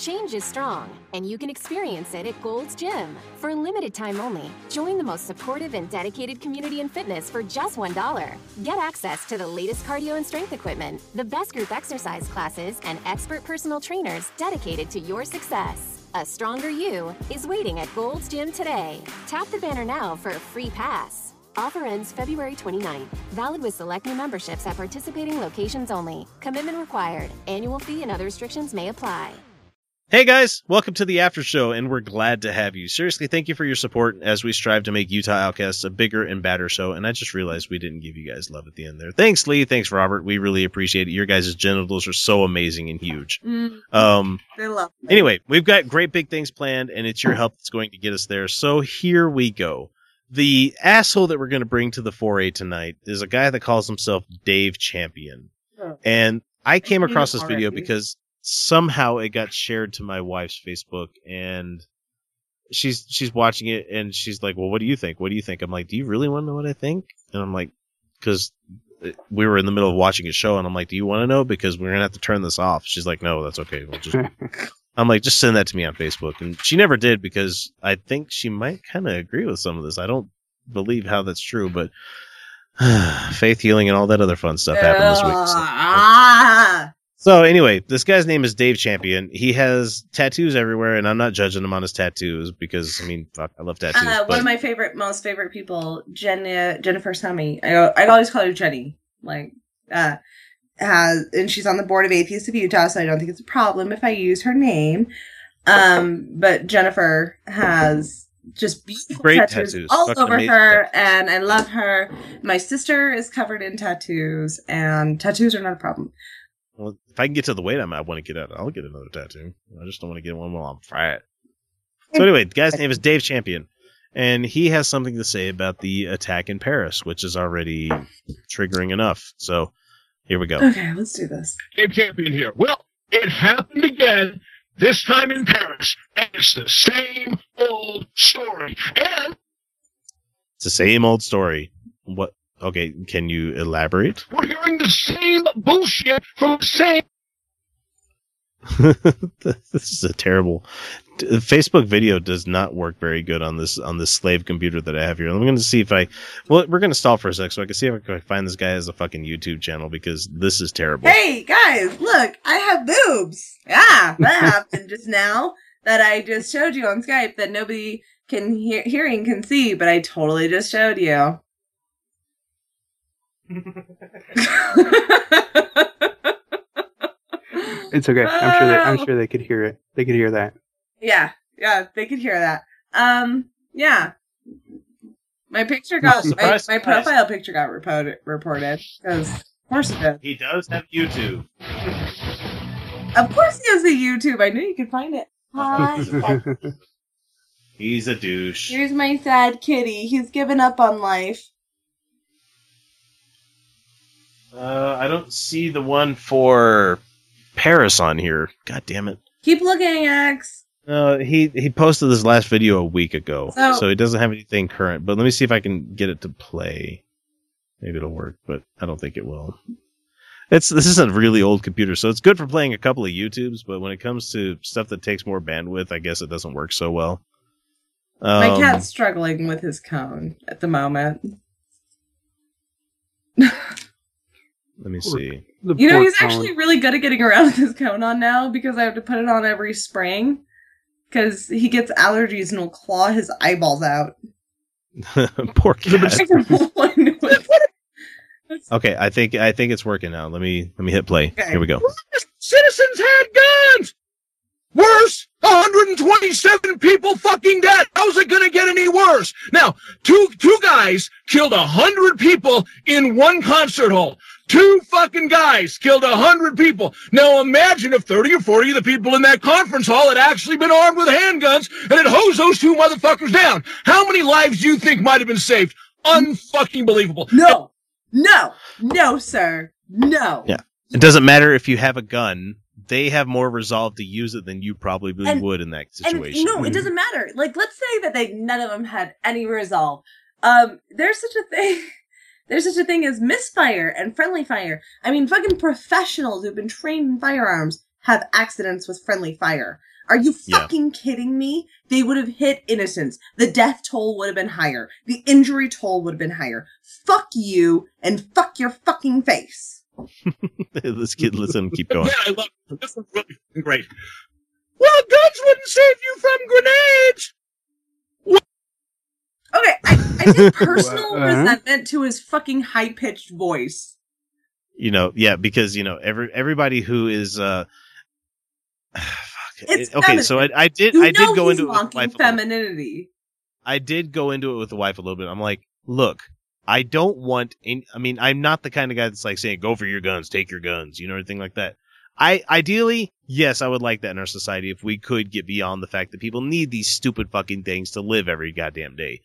Change is strong, and you can experience it at Gold's Gym. For a limited time only, join the most supportive and dedicated community in fitness for just $1. Get access to the latest cardio and strength equipment, the best group exercise classes, and expert personal trainers dedicated to your success. A stronger you is waiting at Gold's Gym today. Tap the banner now for a free pass. Offer ends February 29th. Valid with select new memberships at participating locations only. Commitment required. Annual fee and other restrictions may apply. Hey guys, welcome to the after show, and we're glad to have you. Seriously, thank you for your support as we strive to make Utah Outcasts a bigger and badder show. And I just realized we didn't give you guys love at the end there. Thanks, Lee. Thanks, Robert. We really appreciate it. Your guys' genitals are so amazing and huge. Mm, Um, they love me. anyway, we've got great big things planned, and it's your help that's going to get us there. So here we go. The asshole that we're going to bring to the foray tonight is a guy that calls himself Dave Champion. Oh. And I came across this video because somehow it got shared to my wife's Facebook and she's she's watching it and she's like, "Well, what do you think? What do you think?" I'm like, "Do you really want to know what I think?" And I'm like, "Cuz uh, we were in the middle of watching a show and I'm like, "Do you want to know because we're going to have to turn this off?" She's like, "No, that's okay. We'll just I'm like, just send that to me on Facebook. And she never did because I think she might kind of agree with some of this. I don't believe how that's true, but faith healing and all that other fun stuff happened this week. So. Uh, So anyway, this guy's name is Dave Champion. He has tattoos everywhere, and I'm not judging him on his tattoos because I mean, fuck, I love tattoos. uh, one of my favorite, most favorite people, Jen, Jennifer Summy. I, I always call her Jenny. Like, uh, has and she's on the board of Atheists of Utah, so I don't think it's a problem if I use her name. Um, but Jennifer has just beautiful Great tattoos, tattoos. all Fucking over her, tattoos. and I love her. My sister is covered in tattoos, and tattoos are not a problem. Well, if I can get to the weight I'm, I want to get out. I'll get another tattoo. I just don't want to get one while I'm fat. So anyway, the guy's name is Dave Champion, and he has something to say about the attack in Paris, which is already triggering enough. So here we go. Okay, let's do this. Dave Champion here. Well, it happened again, this time in Paris, and it's the same old story. And It's the same old story. What? Okay, can you elaborate? we're hearing the same bullshit from the same this is a terrible d- Facebook video does not work very good on this on this slave computer that I have here. I'm going to see if I well we're going to stall for a sec so I can see if I can find this guy as a fucking YouTube channel because this is terrible. Hey guys, look, I have boobs. Yeah, that happened just now. That I just showed you on Skype that nobody can hear hearing can see, but I totally just showed you. It's okay. I'm sure they I'm sure they could hear it. They could hear that. yeah, yeah, they could hear that. Um, yeah. My picture got my, Surprise, my surprise. profile picture got reported reported because of course it did. He does have YouTube. Of course he has a YouTube. I knew you could find it. Hi. He's a douche. Here's my sad kitty. He's given up on life. Uh, I don't see the one for Paris on here. God damn it. Keep looking, X. Uh, he he posted this last video a week ago, So- so he doesn't have anything current. But let me see if I can get it to play. Maybe it'll work, but I don't think it will. It's this is a really old computer, so it's good for playing a couple of YouTubes. But when it comes to stuff that takes more bandwidth, I guess it doesn't work so well. My Um, cat's struggling with his cone at the moment. Let me see. The You know, he's cone. actually really good at getting around with his cone on now because I have to put it on every spring because he gets allergies and will claw his eyeballs out. Poor cat. I don't know what- Okay, I think I think it's working now. Let me let me hit play. Okay. Here we go. citizens had guns. Worse, 127 people fucking dead. How's it gonna get any worse? Now, two two guys killed a hundred people in one concert hall. Two fucking guys killed a hundred people. Now imagine if 30 or 40 of the people in that conference hall had actually been armed with handguns and had hosed those two motherfuckers down. How many lives do you think might have been saved? Unfucking believable. no, no, no, sir, no. Yeah. It doesn't matter if you have a gun; they have more resolve to use it than you probably And- would in that And situation. no, it doesn't matter. Like, let's say that they none of them had any resolve. Um, there's such a thing. There's such a thing as misfire and friendly fire. I mean, fucking professionals who've been trained in firearms have accidents with friendly fire. Are you Yeah. fucking kidding me? They would have hit innocents. The death toll would have been higher. The injury toll would have been higher. Fuck you and fuck your fucking face. let's get let's him keep going. Yeah, I love. This was really great. Well, guns wouldn't save you from grenades. Okay, I, I take personal Uh-huh. resentment to his fucking high pitched voice. You know, yeah, because you know every everybody who is uh fuck. It's okay, so I, I did You I did go into it with wife femininity. I did go into it with the wife a little bit. I'm like, look, I don't want any, I mean, I'm not the kind of guy that's like saying, go for your guns, take your guns, you know, anything like that. I, ideally, yes, I would like that in our society if we could get beyond the fact that people need these stupid fucking things to live every goddamn day.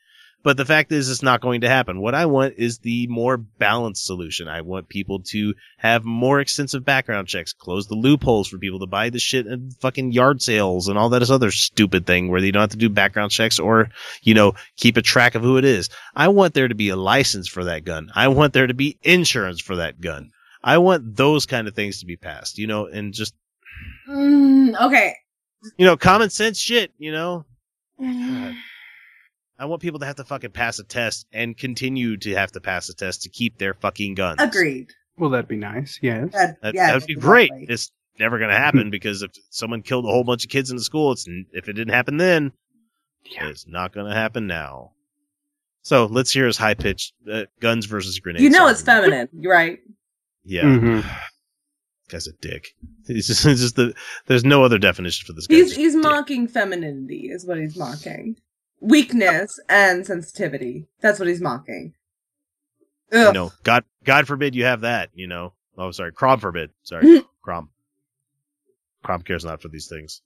But the fact is, it's not going to happen. What I want is the more balanced solution. I want people to have more extensive background checks, close the loopholes for people to buy the shit at fucking yard sales and all that other stupid thing where they don't have to do background checks or you know, keep a track of who it is. I want there to be a license for that gun. I want there to be insurance for that gun. I want those kind of things to be passed, you know, and just, Mm, okay. you know, common sense shit, you know. I want people to have to fucking pass a test and continue to have to pass a test to keep their fucking guns. Agreed. Well, that'd be nice. Yes. That, That, yeah, that would be great. exactly. It's never going to happen because if someone killed a whole bunch of kids in the school, it's if it didn't happen then, Yeah. it's not going to happen now. So let's hear his high pitched uh, guns versus grenades. You know it's feminine, right? Yeah. Mhm. Guy's a dick. It's just, it's just the, there's no other definition for this guy. He's he's mocking femininity, is what he's mocking. Weakness and sensitivity. That's what he's mocking. You Ugh. know, God, God forbid you have that. You know. Oh, sorry, Crom forbid. Sorry, Crom. Crom cares not for these things.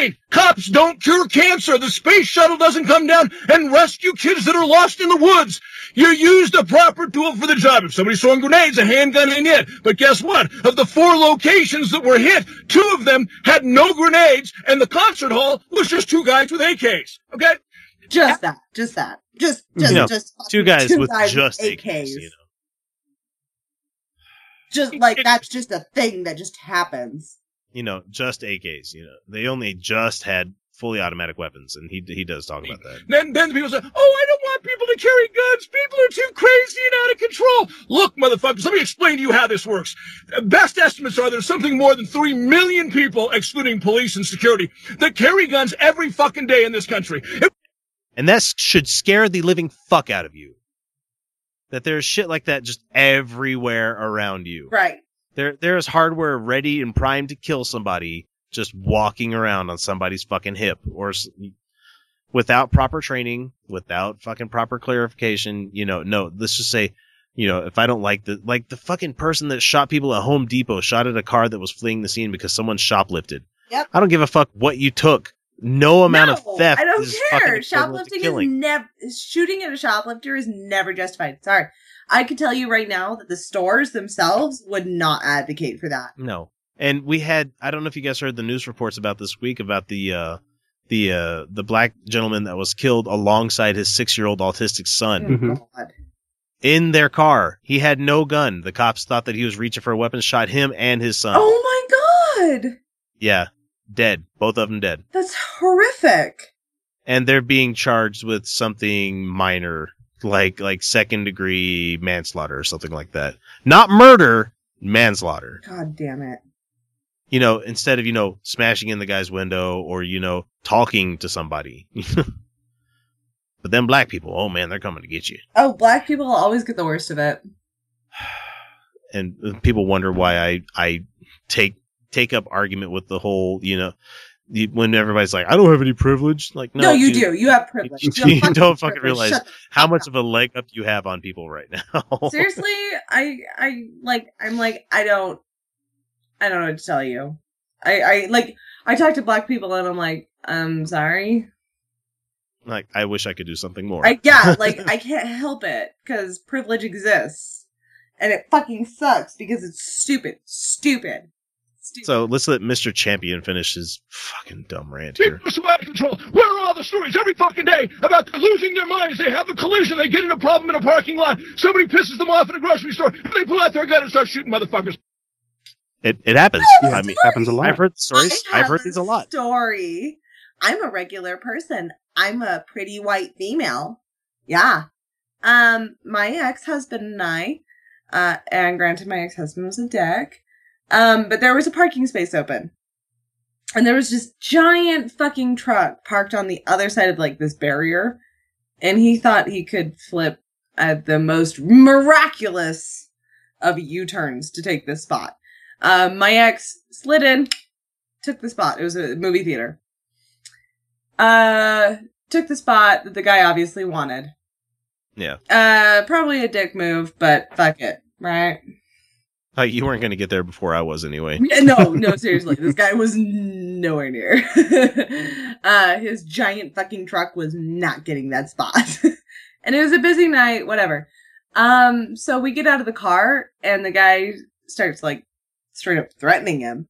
Point! Cops don't cure cancer. The space shuttle doesn't come down and rescue kids that are lost in the woods. You used a proper tool for the job. If somebody's throwing grenades, a handgun ain't it. But guess what? Of the four locations that were hit, two of them had no grenades, and the concert hall was just two guys with AKs. Okay? Just that. Just that. Just just You know, just Two guys two with guys just AKs. AKs. You know. Just like that's just a thing that just happens. You know, just AKs. You know, they only just had fully automatic weapons, and he he does talk about that. Then, then people say, "Oh, I don't want people to carry guns. People are too crazy and out of control." Look, motherfuckers, let me explain to you how this works. Best estimates are there's something more than three million people, excluding police and security, that carry guns every fucking day in this country. If And that should scare the living fuck out of you. That there's shit like that just everywhere around you. Right. There, there's hardware ready and primed to kill somebody just walking around on somebody's fucking hip or s- without proper training, without fucking proper clarification. You know, no, let's just say, you know, if I don't like the, like the fucking person that shot people at Home Depot shot at a car that was fleeing the scene because someone shoplifted. Yep. I don't give a fuck what you took. No amount no, of theft I don't is care. Shoplifting is never shooting at a shoplifter is never justified. Sorry. I could tell you right now that the stores themselves would not advocate for that. No. And we had I don't know if you guys heard the news reports about this week about the uh the uh the black gentleman that was killed alongside his 6-year-old autistic son Oh, Mhm. God. in their car. He had no gun. The cops thought that he was reaching for a weapon, shot him and his son. Oh my god. Yeah, dead. Both of them dead. That's horrific. And they're being charged with something minor, like like second degree manslaughter or something like that. Not murder, manslaughter. God damn it. you know, instead of, you know, smashing in the guy's window or, you know, talking to somebody. but then black people, oh man, they're coming to get you. Oh, black people always get the worst of it. And uh, people wonder why I, I take, take up argument with the whole, you know, when everybody's like, I don't have any privilege. Like, no, No, you dude, do. You have privilege. you You have don't fucking privilege. realize Shut How much up. of a leg up you have on people right now. Seriously, I I like I'm like I don't I don't know what to tell you. I I like I talk to black people and I'm like I'm sorry. like, I wish I could do something more. I yeah, like I can't help it because privilege exists, and it fucking sucks because it's stupid, stupid, stupid. so let's let Mr. Champion finish his fucking dumb rant here. People are so out of control. Where are all the stories every fucking day about them losing their minds? They have a collision. They get in a problem in a parking lot. Somebody pisses them off in a grocery store. They pull out their gun and start shooting motherfuckers. It it happens. Yeah, I mean, it happens a lot. I've heard stories. I I've have heard these a lot. Story. I'm a regular person. I'm a pretty white female. Yeah. Um, my ex-husband and I, uh, and granted my ex-husband was a dick, um, but there was a parking space open. And there was this giant fucking truck parked on the other side of like this barrier. And he thought he could flip at the most miraculous of U-turns to take this spot. Um, my ex slid in, took the spot. It was a movie theater. Uh, took the spot that the guy obviously wanted. Yeah. Uh, probably a dick move, but fuck it, right? Like you weren't going to get there before I was anyway. No, no, seriously, this guy was nowhere near. uh, his giant fucking truck was not getting that spot, and it was a busy night. Whatever. Um, so we get out of the car, and the guy starts like straight up threatening him,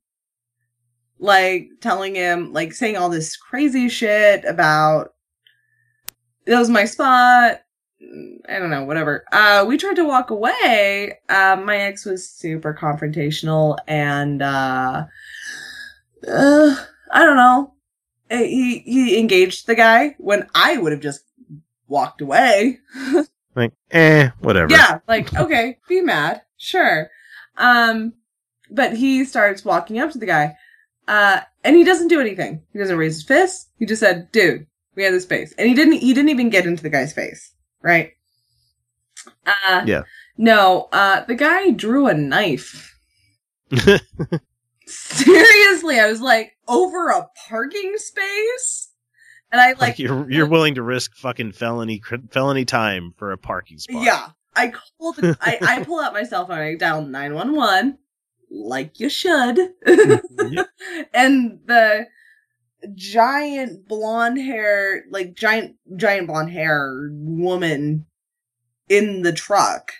like telling him, like saying all this crazy shit about that was my spot. I don't know, whatever. Uh, we tried to walk away. Um, my ex was super confrontational and, uh, uh, I don't know. Uh, He, he engaged the guy when I would have just walked away. Like, eh, whatever. Yeah, like, okay, be mad. Sure. Um, but he starts walking up to the guy, uh, and he doesn't do anything. He doesn't raise his fist. He just said, dude, we have this space. And he didn't, he didn't even get into the guy's face, right? Uh, Yeah. no, uh, the guy drew a knife. Seriously, I was like, over a parking space? And I like, like, you're you're willing to risk fucking felony cr- felony time for a parking spot. Yeah. I called. I, I pull out my cell phone, I dial nine one one, like you should. Yep. and the giant blonde hair, like giant giant blonde hair woman in the truck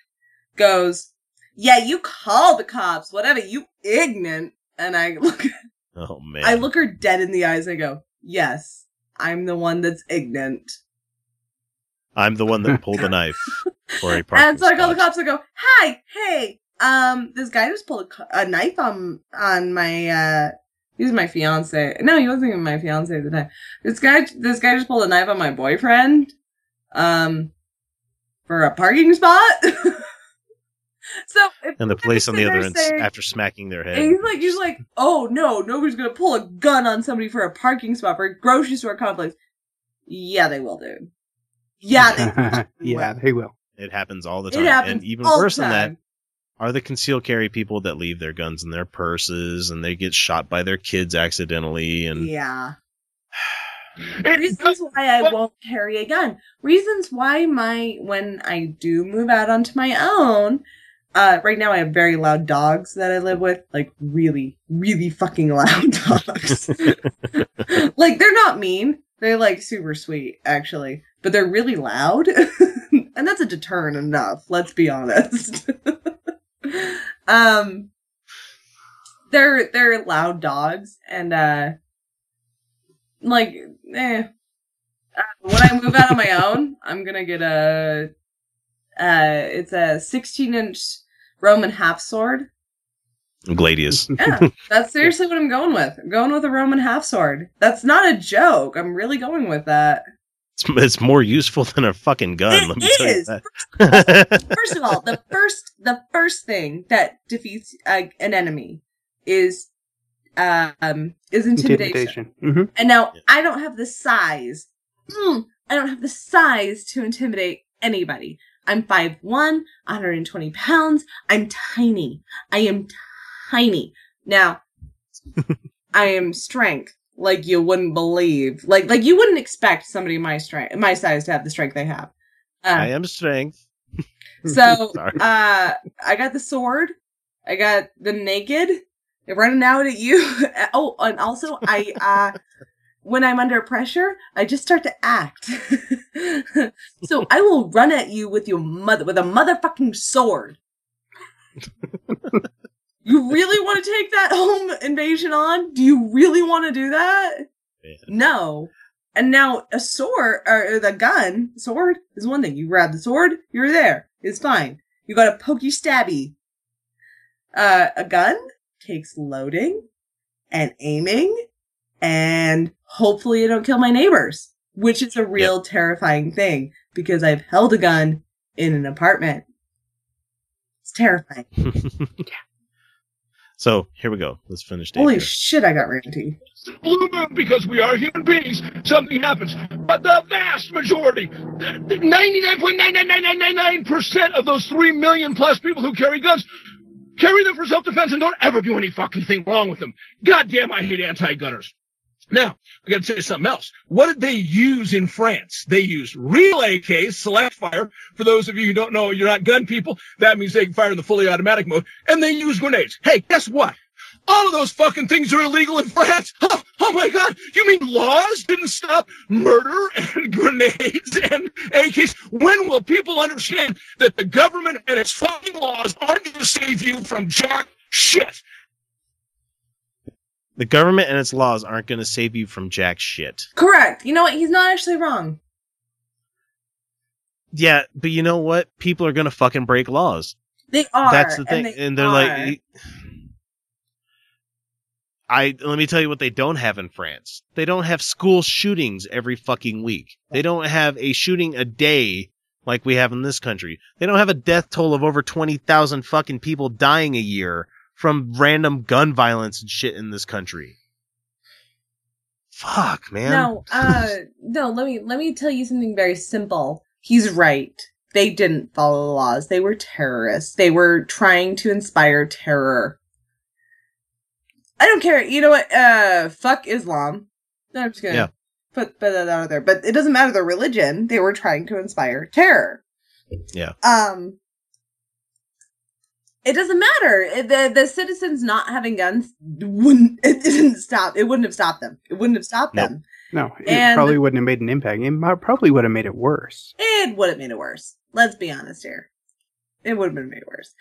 goes, Yeah, you call the cops, whatever, you ignorant. And I look Oh man. I look her dead in the eyes and I go, Yes, I'm the one that's ignorant. I'm the one that pulled the knife for a parking And so I call the cops. I go, "Hi, hey, um, this guy just pulled a, a knife on on my uh, he was my fiance. No, he wasn't even my fiance at the time. This guy, this guy just pulled a knife on my boyfriend, um, for a parking spot. so if And the police on the other end, saying- after smacking their head, and he's like, he's like, oh no, nobody's gonna pull a gun on somebody for a parking spot for a grocery store complex. Yeah, they will, dude. Yeah, they fucking yeah, will. they will. it happens all the It time. happens and even all the worse than that time. Are the concealed carry people that leave their guns in their purses and they get shot by their kids accidentally. And Yeah. Reasons why I won't carry a gun. Reasons why my when I do move out onto my own. Uh, right now I have very loud dogs that I live with, like really, really fucking loud dogs. like they're not mean. They're like super sweet, actually, but they're really loud, and that's a deterrent enough. Let's be honest. Um, they're they're loud dogs, and uh, like, eh. Uh, when I move out on my own, I'm gonna get a, uh, it's a 16 inch Roman half sword. Gladius. Yeah, that's seriously what I'm going with. I'm going with a Roman half sword. That's not a joke. I'm really going with that. It's, it's more useful than a fucking gun. It let me tell you that. First of all, the first the first thing that defeats uh, an enemy is um is intimidation. Intimidation. hmm And now Yeah. I don't have the size. Mm, I don't have the size to intimidate anybody. I'm 5'1", 120 pounds. I'm tiny. I am tiny. Now, I am strength like you wouldn't believe. Like like you wouldn't expect somebody my strength my size to have the strength they have. I Uh, am strength. so uh I got the sword. I got the naked. Running out at you. oh, and also I uh when I'm under pressure, I just start to act. so I will run at you with your mother with a motherfucking sword. You really want to take that home invasion on? Do you really want to do that? Man. No. And now a sword or the gun, sword is one thing. You grab the sword, you're there. It's fine. You got a pokey stabby. Uh, a gun? takes loading and aiming and hopefully I don't kill my neighbors, which is a real terrifying thing because I've held a gun in an apartment. It's terrifying. so here we go. Let's finish. Dave Holy here. shit, I got ranty. blue moon because we are human beings. Something happens. But the vast majority, 99.99999% of those 3 million plus people who carry guns, carry them for self-defense and don't ever do any fucking thing wrong with them. God damn, I hate anti-gunners. Now, I gotta say something else. What did they use in France? They used real AKs, select fire. For those of you who don't know, you're not gun people. That means they can fire in the fully automatic mode. And they use grenades. Hey, guess what? All of those fucking things are illegal in France. Oh, oh my God. You mean laws didn't stop murder and grenades and AKs? When will people understand that the government and its fucking laws aren't going to save you from jack shit? The government and its laws aren't going to save you from jack shit. Correct. You know what? He's not actually wrong. Yeah, but you know what? People are going to fucking break laws. They are. That's the thing, and, they they're are. like, I let me tell you what they don't have in France. They don't have school shootings every fucking week. They don't have a shooting a day like we have in this country. They don't have a death toll of over twenty thousand fucking people dying a year from random gun violence and shit in this country. Fuck, man. No, uh, no. Let me let me tell you something very simple. He's right. They didn't follow the laws. They were terrorists. They were trying to inspire terror. I don't care. You know what? Uh, fuck Islam. No, I'm just gonna Yeah. put put that out there. But it doesn't matter their religion. They were trying to inspire terror. Yeah. Um. It doesn't matter. The the citizens not having guns wouldn't. It didn't stop. It wouldn't have stopped them. It wouldn't have stopped Nope. them. No, it And- probably wouldn't have made an impact. It probably would have made it worse. it would have made it worse. Let's be honest here. It would have been made it worse.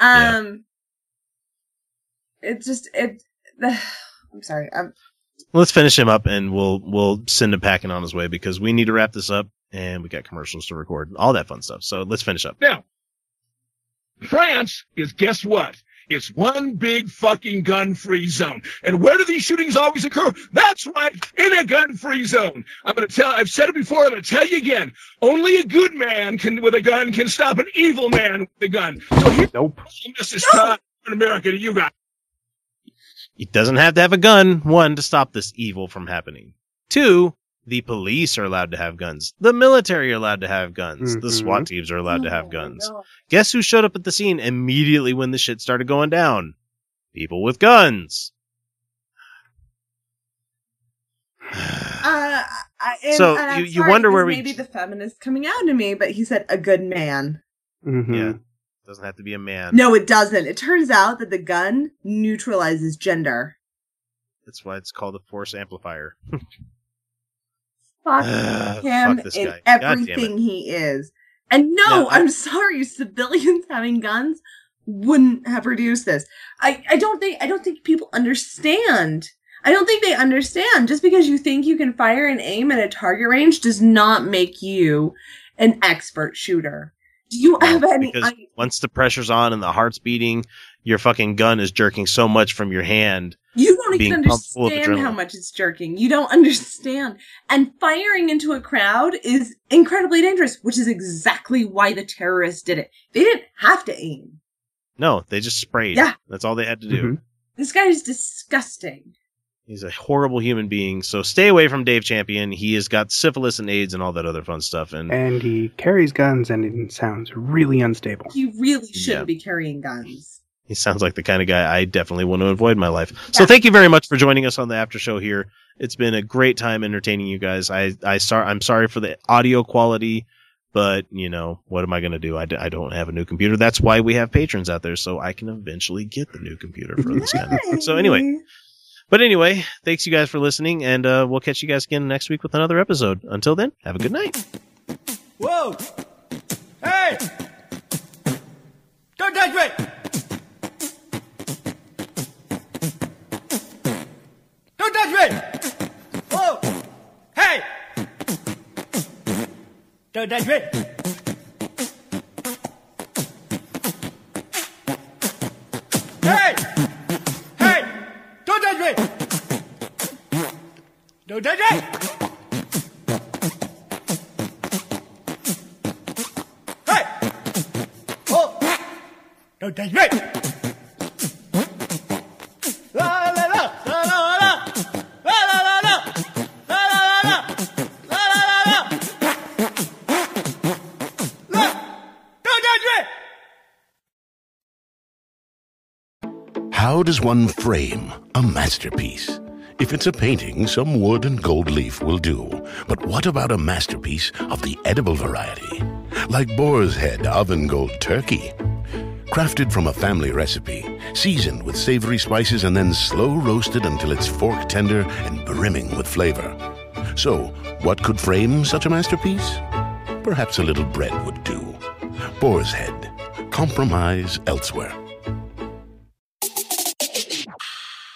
Yeah. Um, it just it. I'm sorry. I'm Let's finish him up and we'll we'll send him packing on his way because we need to wrap this up and we got commercials to record, all that fun stuff. So let's finish up. Now, France is guess what? It's one big fucking gun-free zone. And where do these shootings always occur? That's right, in a gun-free zone. I'm gonna tell, I've said it before, I'm gonna tell you again. Only a good man can, with a gun, can stop an evil man with a gun. So here's Nope. Todd in America to you guys. He doesn't have to have a gun, one, to stop this evil from happening. Two, the police are allowed to have guns. The military are allowed to have guns. The Mhm. SWAT teams are allowed to have Oh, guns. no. Guess who showed up at the scene immediately when the shit started going down? People with guns. Uh, I, and, So, and I'm you- you wonder this where we- may be the feminist coming out to me, but he said a good man. hmm Yeah. Doesn't have to be a man. No, it doesn't. It turns out that the gun neutralizes gender. That's why it's called a force amplifier. Fuck Ugh, him fuck in guy. God damn it. everything he is. And no, Yeah, I'm sorry, civilians having guns wouldn't have reduced this. I, I don't think I don't think people understand. I don't think they understand. Just because you think you can fire and aim at a target range does not make you an expert shooter. Do you have any because I, once the pressure's on and the heart's beating, your fucking gun is jerking so much from your hand. You don't being even pumped full of understand how much it's jerking. You don't understand. And firing into a crowd is incredibly dangerous, which is exactly why the terrorists did it. They didn't have to aim. No, they just sprayed. Yeah. That's all they had to do. Mhm. This guy is disgusting. He's a horrible human being. So stay away from Dave Champion. He has got syphilis and AIDS and all that other fun stuff. And And he carries guns and it sounds really unstable. He really shouldn't Yeah. be carrying guns. He sounds like the kind of guy I definitely want to avoid in my life. So Yeah. thank you very much for joining us on the after show here. It's been a great time entertaining you guys. I I sor- I'm sorry for the audio quality, but you know what am I going to do? I, d- I don't have a new computer. That's why we have patrons out there, so I can eventually get the new computer for this kind of. So anyway, but anyway, thanks you guys for listening, and uh, we'll catch you guys again next week with another episode. Until then, have a good night. Whoa! Hey! Don't touch me! 刘家军嘿嘿周家军刘家军嘿哦刘家俊 does one frame a masterpiece? If it's a painting, some wood and gold leaf will do. But what about a masterpiece of the edible variety? Like Boar's Head Oven Gold Turkey. Crafted from a family recipe, seasoned with savory spices and then slow roasted until it's fork tender and brimming with flavor. So, what could frame such a masterpiece? Perhaps a little bread would do. Boar's Head. Compromise elsewhere.